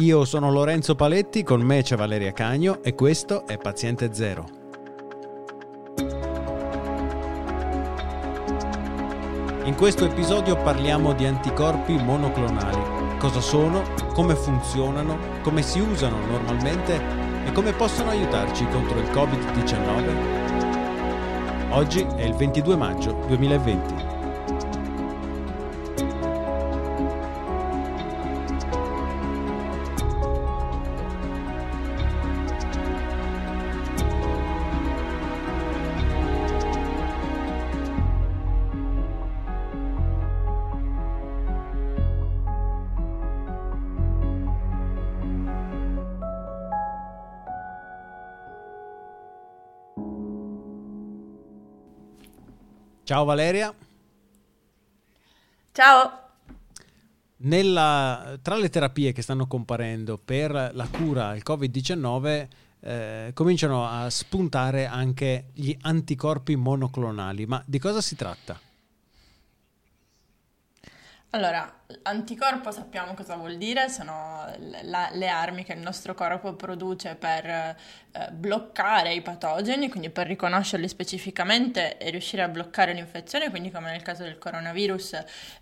Io sono Lorenzo Paletti, con me c'è Valeria Cagno e questo è Paziente Zero. In questo episodio parliamo di anticorpi monoclonali. Cosa sono, come funzionano, come si usano normalmente e come possono aiutarci contro il Covid-19. Oggi è il 22 maggio 2020. Ciao Valeria. Ciao. Nella, tra le terapie che stanno comparendo per la cura al Covid-19 eh, cominciano a spuntare anche gli anticorpi monoclonali, ma di cosa si tratta? Allora, anticorpo sappiamo cosa vuol dire, sono la, le armi che il nostro corpo produce per eh, bloccare i patogeni, quindi per riconoscerli specificamente e riuscire a bloccare l'infezione, quindi come nel caso del coronavirus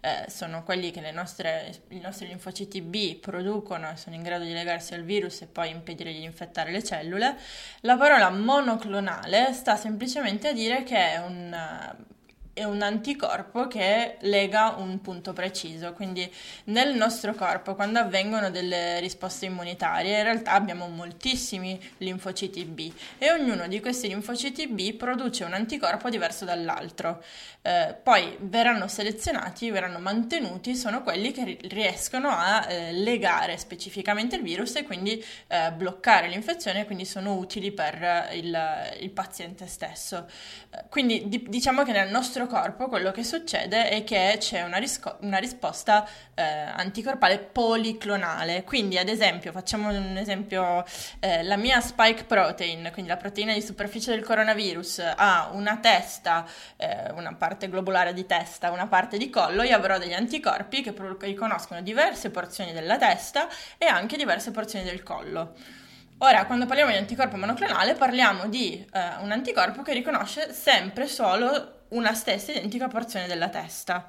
eh, sono quelli che nostre, i nostri linfociti B producono e sono in grado di legarsi al virus e poi impedire di infettare le cellule. La parola monoclonale sta semplicemente a dire che è un è un anticorpo che lega un punto preciso, quindi nel nostro corpo quando avvengono delle risposte immunitarie in realtà abbiamo moltissimi linfociti B e ognuno di questi linfociti B produce un anticorpo diverso dall'altro. Eh, poi verranno selezionati, verranno mantenuti, sono quelli che riescono a eh, legare specificamente il virus e quindi eh, bloccare l'infezione, quindi sono utili per il, il paziente stesso. Eh, quindi di- diciamo che nel nostro nostro corpo quello che succede è che c'è una, risco- una risposta eh, anticorpale policlonale. Quindi, ad esempio, facciamo un esempio, eh, la mia spike protein, quindi la proteina di superficie del coronavirus, ha una testa, eh, una parte globulare di testa, una parte di collo, io avrò degli anticorpi che pro- riconoscono diverse porzioni della testa e anche diverse porzioni del collo. Ora, quando parliamo di anticorpo monoclonale, parliamo di uh, un anticorpo che riconosce sempre solo una stessa identica porzione della testa.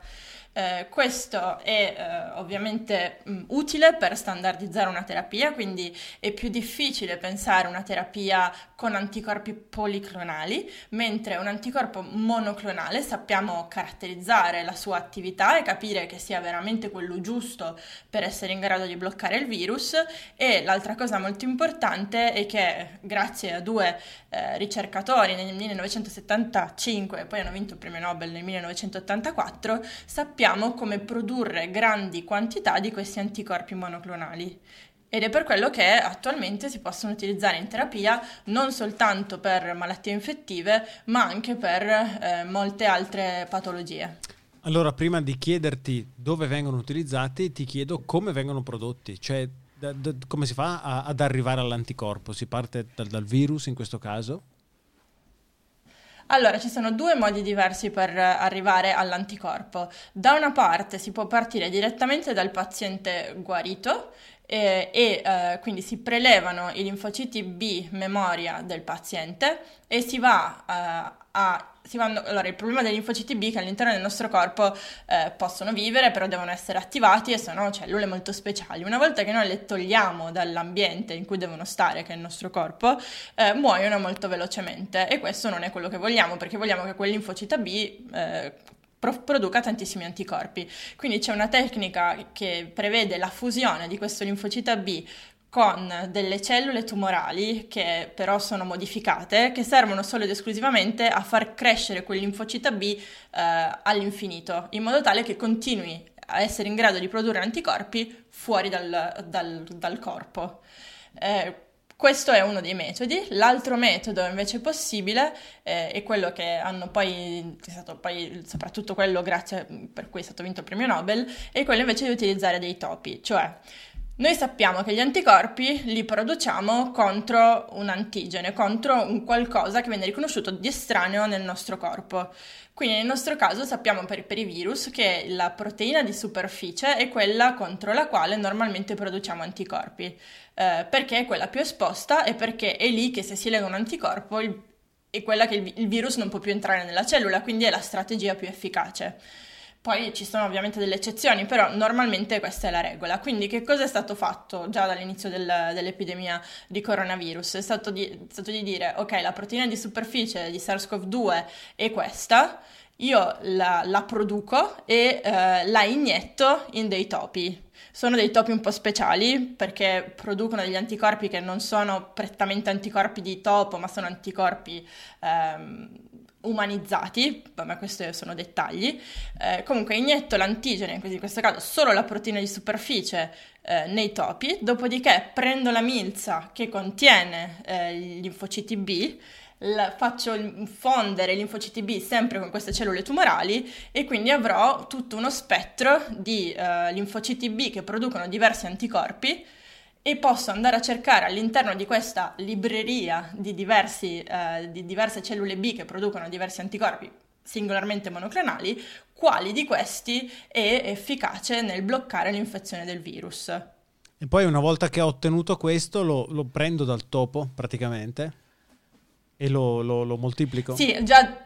Eh, questo è eh, ovviamente mh, utile per standardizzare una terapia, quindi è più difficile pensare una terapia con anticorpi policlonali, mentre un anticorpo monoclonale sappiamo caratterizzare la sua attività e capire che sia veramente quello giusto per essere in grado di bloccare il virus. E l'altra cosa molto importante è che grazie a due eh, ricercatori nel 1975 e poi hanno vinto il premio Nobel nel 1984, sappiamo sappiamo come produrre grandi quantità di questi anticorpi monoclonali. Ed è per quello che attualmente si possono utilizzare in terapia non soltanto per malattie infettive, ma anche per eh, molte altre patologie. Allora, prima di chiederti dove vengono utilizzati, ti chiedo come vengono prodotti, cioè da, da, come si fa a, ad arrivare all'anticorpo? Si parte dal, dal virus in questo caso? Allora, ci sono due modi diversi per arrivare all'anticorpo. Da una parte si può partire direttamente dal paziente guarito eh, e eh, quindi si prelevano i linfociti B memoria del paziente e si va eh, a vanno, allora, il problema degli linfociti B è che all'interno del nostro corpo eh, possono vivere, però devono essere attivati e sono cellule molto speciali. Una volta che noi le togliamo dall'ambiente in cui devono stare, che è il nostro corpo, eh, muoiono molto velocemente e questo non è quello che vogliamo, perché vogliamo che quel linfocita B eh, produca tantissimi anticorpi. Quindi c'è una tecnica che prevede la fusione di questo linfocita B con delle cellule tumorali che però sono modificate, che servono solo ed esclusivamente a far crescere quell'infocita B eh, all'infinito, in modo tale che continui a essere in grado di produrre anticorpi fuori dal, dal, dal corpo. Eh, questo è uno dei metodi. L'altro metodo invece possibile eh, è quello che hanno poi, è stato poi soprattutto quello grazie per cui è stato vinto il premio Nobel, è quello invece di utilizzare dei topi, cioè Noi sappiamo che gli anticorpi li produciamo contro un antigene, contro un qualcosa che viene riconosciuto di estraneo nel nostro corpo. Quindi nel nostro caso sappiamo per, per, i virus che la proteina di superficie è quella contro la quale normalmente produciamo anticorpi, eh, perché è quella più esposta e perché è lì che se si lega un anticorpo il, è quella che il, il virus non può più entrare nella cellula, quindi è la strategia più efficace. Poi ci sono ovviamente delle eccezioni, però normalmente questa è la regola. Quindi che cosa è stato fatto già dall'inizio del, dell'epidemia di coronavirus? È stato di, è stato di, dire, ok, la proteina di superficie di SARS-CoV-2 è questa, io la, la produco e eh, la inietto in dei topi. Sono dei topi un po' speciali perché producono degli anticorpi che non sono prettamente anticorpi di topo, ma sono anticorpi... Ehm, umanizzati, ma questi sono dettagli. Eh, comunque inietto l'antigene, in questo caso solo la proteina di superficie eh, nei topi, dopodiché prendo la milza che contiene eh, gli linfociti B, la, faccio fondere gli linfociti B sempre con queste cellule tumorali e quindi avrò tutto uno spettro di eh, linfociti B che producono diversi anticorpi e posso andare a cercare all'interno di questa libreria di, diversi, eh, di diverse cellule B che producono diversi anticorpi singolarmente monoclonali, quali di questi è efficace nel bloccare l'infezione del virus. E poi una volta che ho ottenuto questo lo, lo prendo dal topo praticamente e lo, lo, lo moltiplico? Sì, già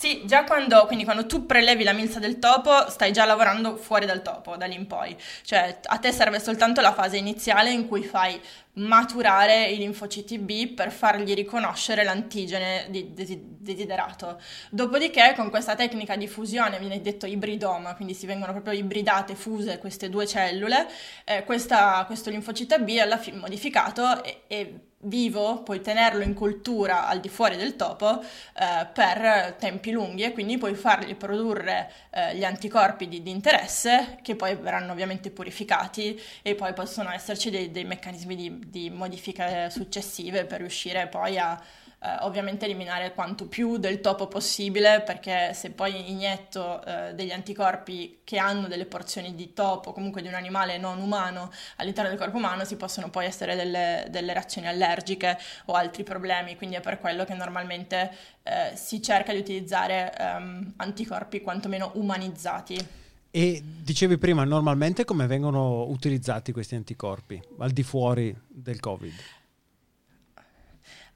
sì, già quando, quando tu prelevi la milza del topo, stai già lavorando fuori dal topo, da lì in poi. Cioè, a te serve soltanto la fase iniziale in cui fai maturare i linfociti B per fargli riconoscere l'antigene desiderato. Dopodiché, con questa tecnica di fusione, viene detto ibridoma, quindi si vengono proprio ibridate, fuse queste due cellule, eh, questa, questo linfocito B alla fine modificato e, e vivo, puoi tenerlo in cultura al di fuori del topo eh, per tempi lunghi e quindi puoi fargli produrre eh, gli anticorpi di, di, interesse che poi verranno ovviamente purificati e poi possono esserci dei, dei meccanismi di, di modifiche successive per riuscire poi a eh, ovviamente eliminare quanto più del topo possibile perché se poi inietto eh, degli anticorpi che hanno delle porzioni di topo, comunque di un animale non umano all'interno del corpo umano, si possono poi essere delle, delle reazioni allergiche o altri problemi, quindi è per quello che normalmente eh, si cerca di utilizzare ehm, anticorpi quantomeno umanizzati. E dicevi prima, normalmente come vengono utilizzati questi anticorpi al di fuori del Covid?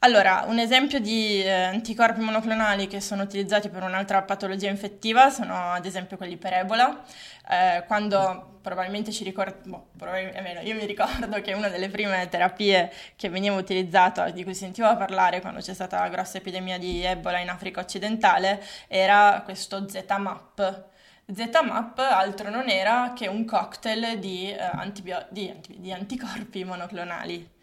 Allora, un esempio di eh, anticorpi monoclonali che sono utilizzati per un'altra patologia infettiva sono ad esempio quelli per Ebola. Eh, quando probabilmente ci ricordiamo, boh, io mi ricordo che una delle prime terapie che veniva utilizzata, di cui si sentiva parlare quando c'è stata la grossa epidemia di Ebola in Africa occidentale, era questo ZMAP. ZMAP altro non era che un cocktail di, eh, antibio- di, anti- di anticorpi monoclonali.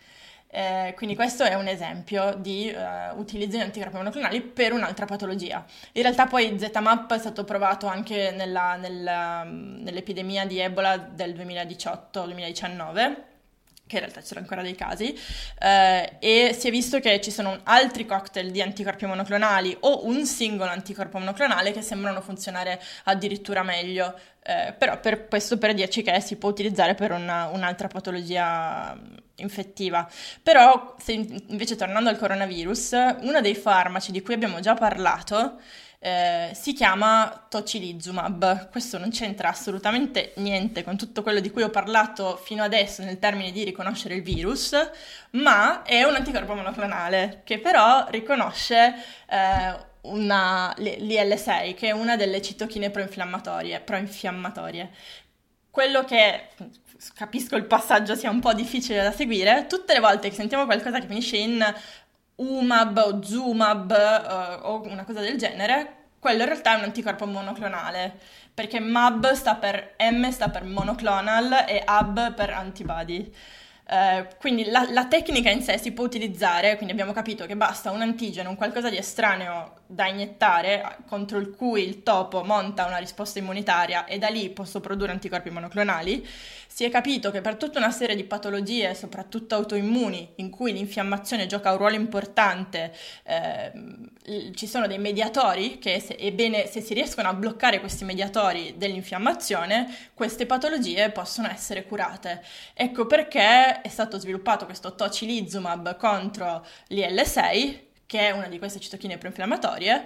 Eh, quindi questo è un esempio di uh, utilizzo di anticorpi monoclonali per un'altra patologia. In realtà poi ZMAP è stato provato anche nella, nella, nell'epidemia di Ebola del 2018-2019 che in realtà c'erano ancora dei casi, eh, e si è visto che ci sono altri cocktail di anticorpi monoclonali o un singolo anticorpo monoclonale che sembrano funzionare addirittura meglio, eh, però per questo per dirci che si può utilizzare per una, un'altra patologia infettiva. Però, se invece tornando al coronavirus, uno dei farmaci di cui abbiamo già parlato eh, si chiama tocilizumab. Questo non c'entra assolutamente niente con tutto quello di cui ho parlato fino adesso nel termine di riconoscere il virus, ma è un anticorpo monoclonale che però riconosce eh, una, l'IL6, che è una delle citochine proinfiammatorie. proinfiammatorie. Quello che capisco il passaggio sia un po' difficile da seguire, tutte le volte che sentiamo qualcosa che finisce in UMAB o ZUMAB uh, o una cosa del genere, quello in realtà è un anticorpo monoclonale, perché MAB sta per M sta per monoclonal e AB per antibody. Eh, quindi la, la, tecnica in sé si può utilizzare, quindi abbiamo capito che basta un antigeno, un qualcosa di estraneo da iniettare contro il cui il topo monta una risposta immunitaria e da lì posso produrre anticorpi monoclonali. Si è capito che per tutta una serie di patologie, soprattutto autoimmuni, in cui l'infiammazione gioca un ruolo importante, eh, ci sono dei mediatori che, se, ebbene, se si riescono a bloccare questi mediatori dell'infiammazione, queste patologie possono essere curate. Ecco perché è stato sviluppato questo tocilizumab contro l'IL6, che è una di queste citochine proinfiammatorie,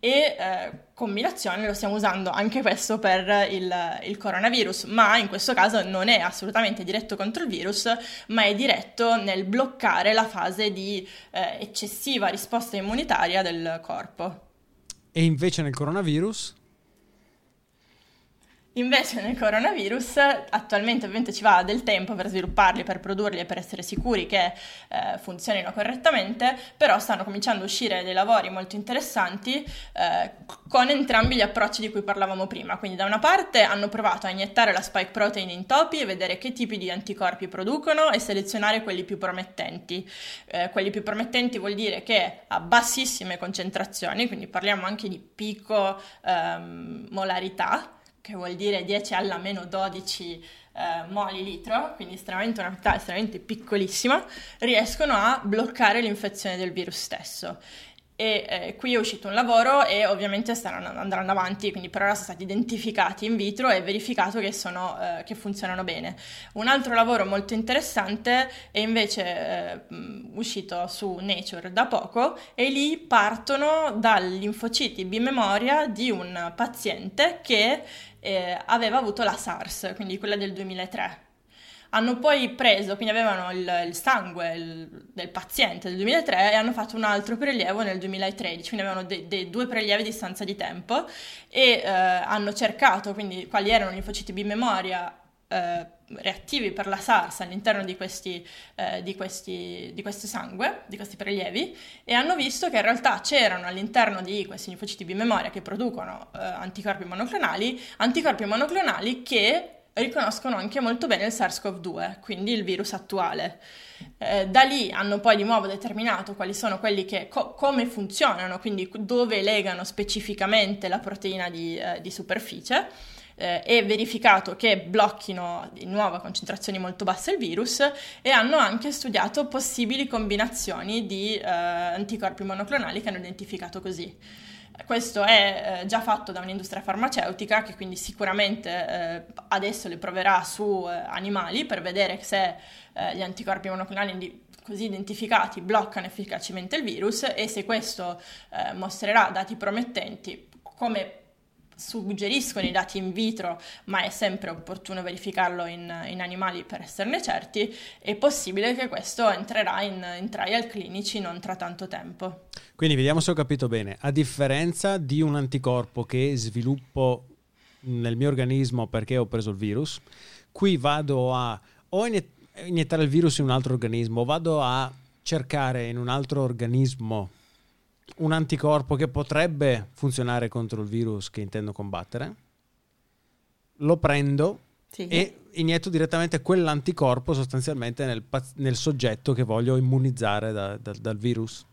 e eh, combinazione lo stiamo usando anche questo per il, il, coronavirus, ma in questo caso non è assolutamente diretto contro il virus, ma è diretto nel bloccare la fase di eh, eccessiva risposta immunitaria del corpo. E invece nel coronavirus? Invece nel coronavirus attualmente ovviamente ci va del tempo per svilupparli, per produrli e per essere sicuri che eh, funzionino correttamente, però stanno cominciando a uscire dei lavori molto interessanti eh, con entrambi gli approcci di cui parlavamo prima. Quindi da una parte hanno provato a iniettare la spike protein in topi e vedere che tipi di anticorpi producono e selezionare quelli più promettenti. Eh, quelli più promettenti vuol dire che a bassissime concentrazioni, quindi parliamo anche di picco ehm, molarità, che vuol dire 10 alla meno 12 eh, moli litro, quindi estremamente una quantità estremamente piccolissima, riescono a bloccare l'infezione del virus stesso e eh, qui è uscito un lavoro e ovviamente staranno, andranno avanti, quindi per ora sono stati identificati in vitro e verificato che, sono, eh, che funzionano bene. Un altro lavoro molto interessante è invece eh, uscito su Nature da poco e lì partono dal linfociti B-memoria di un paziente che eh, aveva avuto la SARS, quindi quella del 2003 hanno poi preso, quindi avevano il, il sangue il, del paziente del 2003 e hanno fatto un altro prelievo nel 2013, quindi avevano dei de due prelievi a distanza di tempo e eh, hanno cercato quindi quali erano i linfociti B memoria eh, reattivi per la SARS all'interno di questi, eh, di, questi, di questo sangue, di questi prelievi, e hanno visto che in realtà c'erano all'interno di questi linfociti B memoria che producono eh, anticorpi monoclonali, anticorpi monoclonali che riconoscono anche molto bene il SARS-CoV-2, quindi il virus attuale. Eh, da lì hanno poi di nuovo determinato quali sono quelli che co- come funzionano, quindi dove legano specificamente la proteina di, eh, di superficie eh, e verificato che blocchino di nuovo a concentrazioni molto basse il virus e hanno anche studiato possibili combinazioni di eh, anticorpi monoclonali che hanno identificato così. Questo è eh, già fatto da un'industria farmaceutica che quindi sicuramente eh, adesso le proverà su eh, animali per vedere se gli anticorpi monoclonali così identificati bloccano efficacemente il virus e se questo mostrerà dati promettenti come suggeriscono i dati in vitro, ma è sempre opportuno verificarlo in, in animali per esserne certi, è possibile che questo entrerà in, in trial clinici non tra tanto tempo. Quindi vediamo se ho capito bene, a differenza di un anticorpo che sviluppo nel mio organismo perché ho preso il virus, qui vado a o iniettare il virus in un altro organismo, vado a cercare in un altro organismo un anticorpo che potrebbe funzionare contro il virus che intendo combattere, lo prendo sì. e inietto direttamente quell'anticorpo sostanzialmente nel, nel soggetto che voglio immunizzare da, da, dal virus.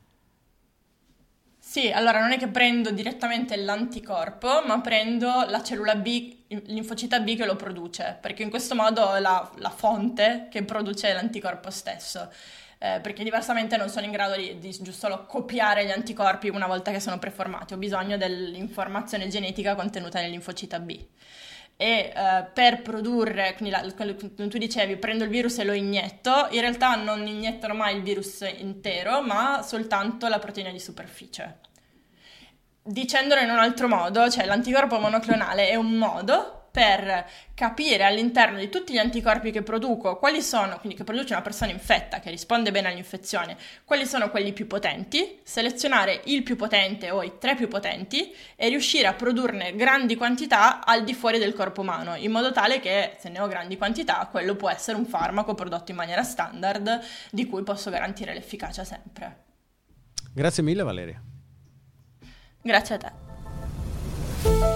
Sì, allora non è che prendo direttamente l'anticorpo, ma prendo la cellula B, l'infocita B che lo produce, perché in questo modo è la, la fonte che produce l'anticorpo stesso eh, perché diversamente non sono in grado di, di giusto solo copiare gli anticorpi una volta che sono preformati, ho bisogno dell'informazione genetica contenuta nell'infocita B. E uh, per produrre, quindi la, tu dicevi, prendo il virus e lo inietto, in realtà non iniettano mai il virus intero, ma soltanto la proteina di superficie. Dicendolo in un altro modo, cioè l'anticorpo monoclonale è un modo per capire all'interno di tutti gli anticorpi che produco quali sono, quindi che produce una persona infetta che risponde bene all'infezione, quali sono quelli più potenti, selezionare il più potente o i tre più potenti e riuscire a produrne grandi quantità al di fuori del corpo umano, in modo tale che se ne ho grandi quantità, quello può essere un farmaco prodotto in maniera standard di cui posso garantire l'efficacia sempre. Grazie mille Valeria. Grazie a te.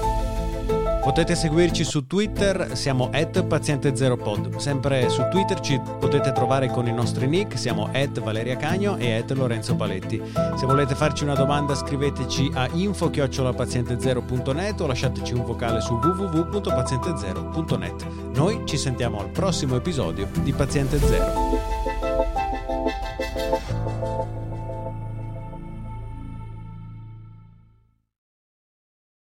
Potete seguirci su Twitter, siamo at paziente0pod. Sempre su Twitter ci potete trovare con i nostri nick, siamo at Valeria Cagno e at Lorenzo Paletti. Se volete farci una domanda scriveteci a info-paziente0.net o lasciateci un vocale su www.paziente0.net. Noi ci sentiamo al prossimo episodio di Paziente Zero.